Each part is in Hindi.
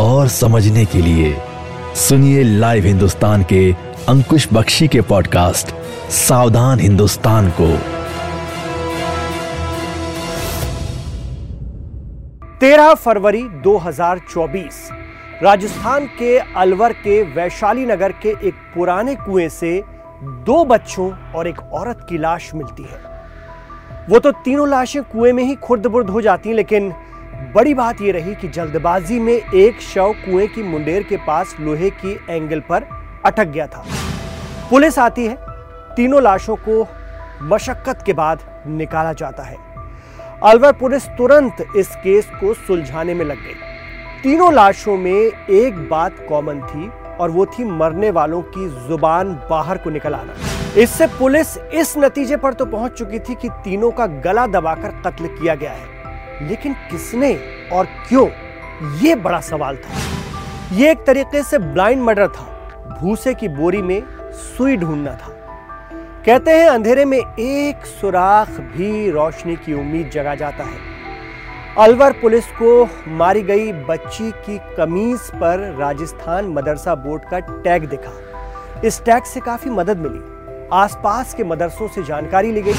और समझने के लिए सुनिए लाइव हिंदुस्तान के अंकुश बख्शी के पॉडकास्ट सावधान हिंदुस्तान को। तेरह फरवरी 2024 राजस्थान के अलवर के वैशाली नगर के एक पुराने कुएँ से दो बच्चों और एक औरत की लाश मिलती है। वो तो तीनों लाशें कुएँ में ही खुर्द बुर्द हो जाती हैं, लेकिन बड़ी बात यह रही कि जल्दबाजी में एक शव कुएँ की मुंडेर के पास लोहे की एंगल पर अटक गया था। पुलिस आती है। तीनों लाशों को मशक्कत के बाद निकाला जाता है। अलवर पुलिस तुरंत इस केस को सुलझाने में लग गई। तीनों लाशों में एक बात कॉमन थी और वो थी मरने वालों की ज़ुबान बाहर को निकल आना। इससे पुलिस इस नतीजे पर तो पहुँच चुकी थी कि तीनों का गला दबाकर कत्ल किया गया है। लेकिन किसने और क्यों ये बड़ा सवाल था। ये एक तरीके से ब्लाइंड मर्डर था। भूसे की बोरी में सुई ढूंढना था। कहते हैं अंधेरे में एक सुराख भी रोशनी की उम्मीद जगा जाता है। अलवर पुलिस को मारी गई बच्ची की कमीज पर राजस्थान मदरसा बोर्ड का टैग दिखा। इस टैग से काफ़ी मदद मिली। आसपास के मदरसों से जानकारी ली गई।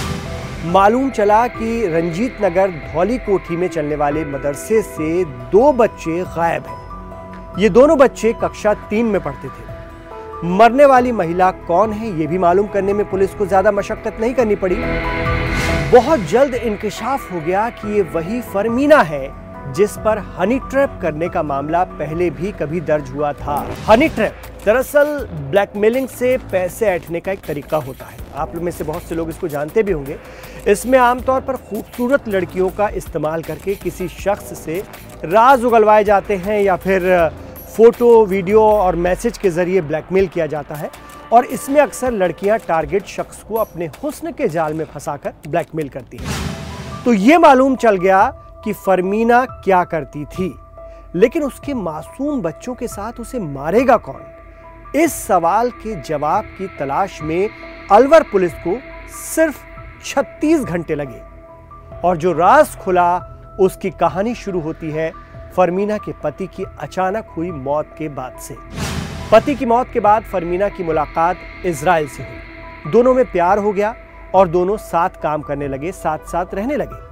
मालूम चला कि रंजीत नगर धौली कोठी में चलने वाले मदरसे से दो बच्चे गायब हैं। ये दोनों बच्चे कक्षा तीन में पढ़ते थे। मरने वाली महिला कौन है, ये भी मालूम करने में पुलिस को ज़्यादा मशक्कत नहीं करनी पड़ी। बहुत जल्द इंकशाफ हो गया कि ये वही फरमीना है जिस पर हनी ट्रैप करने का मामला पहले भी कभी दर्ज हुआ था। हनी ट्रैप दरअसल ब्लैकमेलिंग से पैसे ऐठने का एक तरीका होता है। आप में से बहुत से लोग इसको जानते भी होंगे। इसमें आमतौर पर खूबसूरत लड़कियों का इस्तेमाल करके किसी शख्स से राज उगलवाए जाते हैं या फिर फ़ोटो, वीडियो और मैसेज के ज़रिए ब्लैकमेल किया जाता है। और इसमें अक्सर लड़कियाँ टारगेट शख्स को अपने हुस्न के जाल में फंसाकर ब्लैकमेल करती हैं। तो ये मालूम चल गया कि फरमीना क्या करती थी, लेकिन उसके मासूम बच्चों के साथ उसे मारेगा कौन? इस सवाल के जवाब की तलाश में अलवर पुलिस को सिर्फ़ 36 घंटे लगे, और जो राज खुला, उसकी कहानी शुरू होती है फरमीना के पति की अचानक हुई मौत के बाद से। पति की मौत के बाद फरमीना की मुलाकात इसराइल से हुई। दोनों में प्यार हो गया, और दोनों साथ काम करने लगे साथ साथ रहने लगे।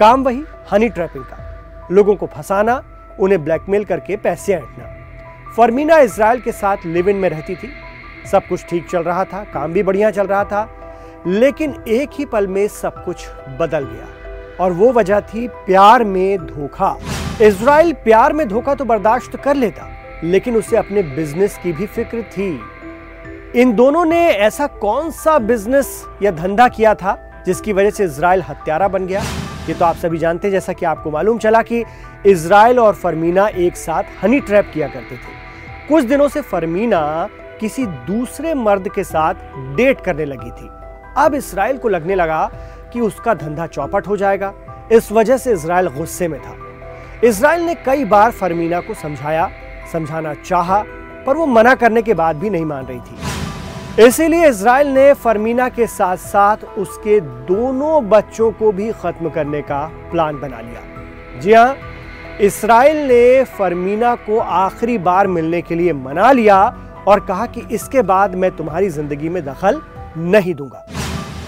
काम वही हनी ट्रैपिंग का लोगों को फंसाना, उन्हें ब्लैकमेल करके पैसे ऐंठना। फरमीना इसराइल के साथ लिव इन में रहती थी। सब कुछ ठीक चल रहा था, काम भी बढ़िया चल रहा था, लेकिन एक ही पल में सब कुछ बदल गया। और वो वजह थी प्यार में धोखा। इसराइल प्यार में धोखा तो बर्दाश्त कर लेता, लेकिन उसे अपने बिज़नेस की भी फ़िक्र थी। इन दोनों ने ऐसा कौन सा बिज़नेस या धंधा किया था, जिसकी वजह से इसराइल हत्यारा बन गया? ये तो आप सभी जानते हैं, जैसा कि आपको मालूम चला कि इसराइल और फरमीना एक साथ हनी ट्रैप किया करते थे। कुछ दिनों से फरमीना किसी दूसरे मर्द के साथ डेट करने लगी थी। अब इसराइल को लगने लगा कि उसका धंधा चौपट हो जाएगा। इस वजह से इसराइल गुस्से में था। इसराइल ने कई बार फरमीना को समझाया, समझाना चाहा, पर वो मना करने के बाद भी नहीं मान रही थी। इसीलिए इसराइल ने फरमीना के साथ साथ उसके दोनों बच्चों को भी खत्म करने का प्लान बना लिया। जी हाँ इसराइल ने फरमीना को आखिरी बार मिलने के लिए मना लिया और कहा कि इसके बाद मैं तुम्हारी ज़िंदगी में दखल नहीं दूँगा।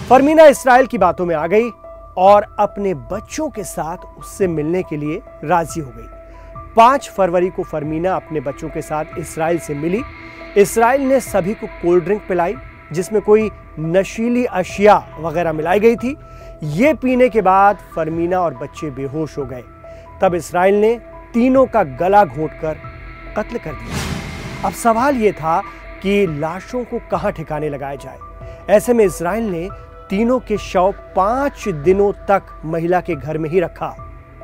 फरमीना इसराइल की बातों में आ गई और अपने बच्चों के साथ उससे मिलने के लिए राज़ी हो गई। पाँच फरवरी को फरमीना अपने बच्चों के साथ इसराइल से मिली इसराइल ने सभी को कोल्ड ड्रिंक पिलाई, जिसमें कोई नशीली अशिया वगैरह मिलाई गई थी। ये पीने के बाद फरमीना और बच्चे बेहोश हो गए। तब इसराइल ने तीनों का गला घोट कर कत्ल कर दिया। अब सवाल यह था कि लाशों को कहाँ ठिकाने लगाया जाए? ऐसे में इसराइल ने तीनों के शव पाँच दिनों तक महिला के घर में ही रखा।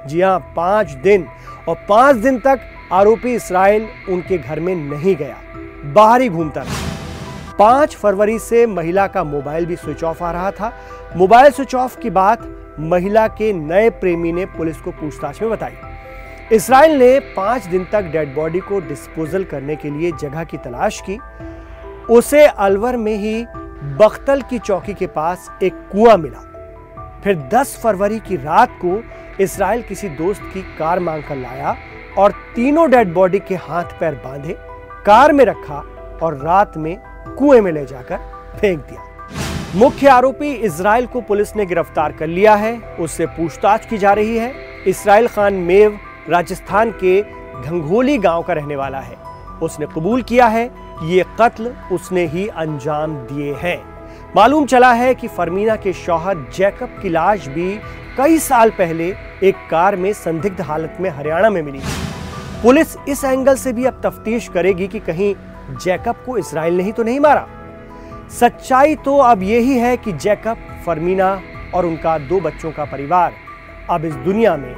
जी हाँ पाँच दिन। और पाँच दिन तक आरोपी इसराइल उनके घर में नहीं गया। बाहर ही घूमता रहा। पाँच फरवरी से महिला का मोबाइल भी स्विच ऑफ़ आ रहा था। मोबाइल स्विच ऑफ़ की बात महिला के नए प्रेमी ने पुलिस को पूछताछ में बताई। इसराइल ने पाँच दिन तक डेड बॉडी को डिस्पोजल करने के लिए जगह की तलाश की। उसे अलवर में ही बख्तल की चौकी के पास एक कुआँ मिला। फिर 10 फरवरी की रात को इसराइल किसी दोस्त की कार मांग कर लाया और तीनों डेड बॉडी के हाथ पैर बांधे। कार में रखा और रात में कुएँ में ले जाकर फेंक दिया। मुख्य आरोपी इसराइल को पुलिस ने गिरफ़्तार कर लिया है। उससे पूछताछ की जा रही है। इसराइल खान मेव राजस्थान के घंघोली गाँव का रहने वाला है। उसने कबूल किया है, ये कत्ल उसने ही अंजाम दिए हैं। मालूम चला है कि फरमीना के शौहर जैकब की लाश भी कई साल पहले एक कार में संदिग्ध हालत में हरियाणा में मिली पुलिस इस एंगल से भी अब तफ्तीश करेगी कि कहीं जैकब को इसराइल ने ही तो नहीं मारा। सच्चाई तो अब यही है कि जैकब, फरमीना और उनका दो बच्चों का परिवार अब इस दुनिया में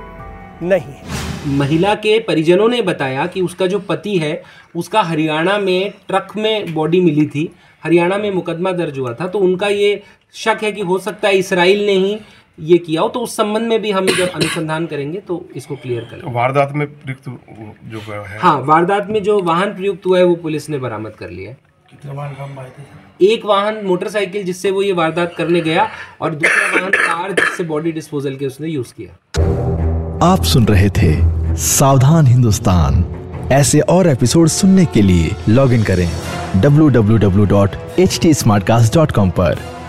नहीं है। महिला के परिजनों ने बताया कि उसका जो पति है, उसका हरियाणा में ट्रक में बॉडी मिली थी। हरियाणा में मुकदमा दर्ज हुआ था तो उनका ये शक है कि हो सकता है इसराइल ने ही ये किया हो तो उस संबंध में भी हम जब अनुसंधान करेंगे तो इसको क्लियर करेंगे वारदात में प्रयुक्त जो है। हाँ वारदात में जो वाहन प्रयुक्त हुआ है वो पुलिस ने बरामद कर लिया कितने वाहन काम आए थे एक वाहन मोटरसाइकिल जिससे वो ये वारदात करने गया और दूसरा वाहन कार जिससे बॉडी डिस्पोजल के उसने यूज़ किया। आप सुन रहे थे सावधान हिंदुस्तान। ऐसे और एपिसोड सुनने के लिए लॉग इन करें www.htsmartcast.com पर।